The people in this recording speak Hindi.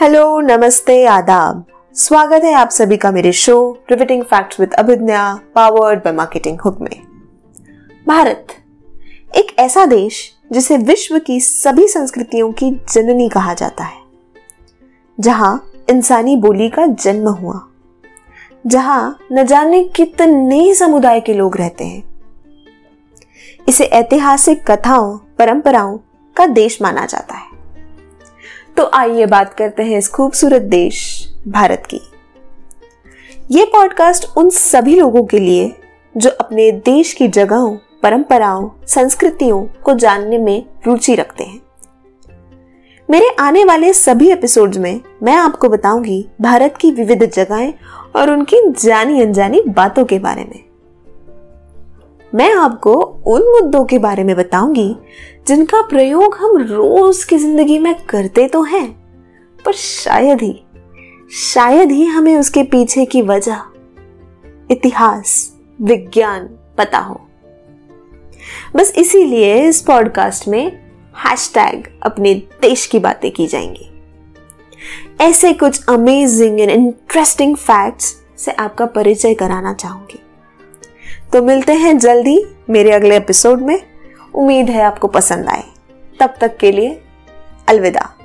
हेलो नमस्ते, आदाब। स्वागत है आप सभी का मेरे show riveting facts with Abhigya powered by marketing hook में। भारत, एक ऐसा देश जिसे विश्व की सभी संस्कृतियों की जननी कहा जाता है, जहाँ इंसानी बोली का जन्म हुआ, जहाँ न जाने कितने समुदाय के लोग रहते हैं। इसे ऐतिहासिक कथाओं, परंपराओं का देश माना जाता है। तो आइए बात करते हैं इस खूबसूरत देश, भारत की। ये पॉडकास्ट उन सभी लोगों के लिए जो अपने देश की जगहों, परंपराओं, संस्कृतियों को जानने में रुचि रखते हैं। मेरे आने वाले सभी एपिसोड्स में मैं आपको बताऊँगी भारत की विविध जगहें और उनकी जानी अनजानी बातों के बारे में। मैं आपको उन मुद्दों के बारे में बताऊँगी, जिनका प्रयोग हम रोज की ज़िंदगी में करते तो हैं, पर शायद ही शायद ही हमें उसके पीछे की वजह, इतिहास, विज्ञान पता हो। बस इसीलिए इस पॉडकास्ट में हैशटैग अपने देश की बातें की जाएँगी। ऐसे कुछ अमेजिंग एंड इंटरेस्टिंग फैक्ट्स से आपका परिचय कराना चाहूँगी। तो मिलते हैं जल्दी मेरे अगले एपिसोड में। उम्मीद है आपको पसंद आए। तब तक के लिए अलविदा।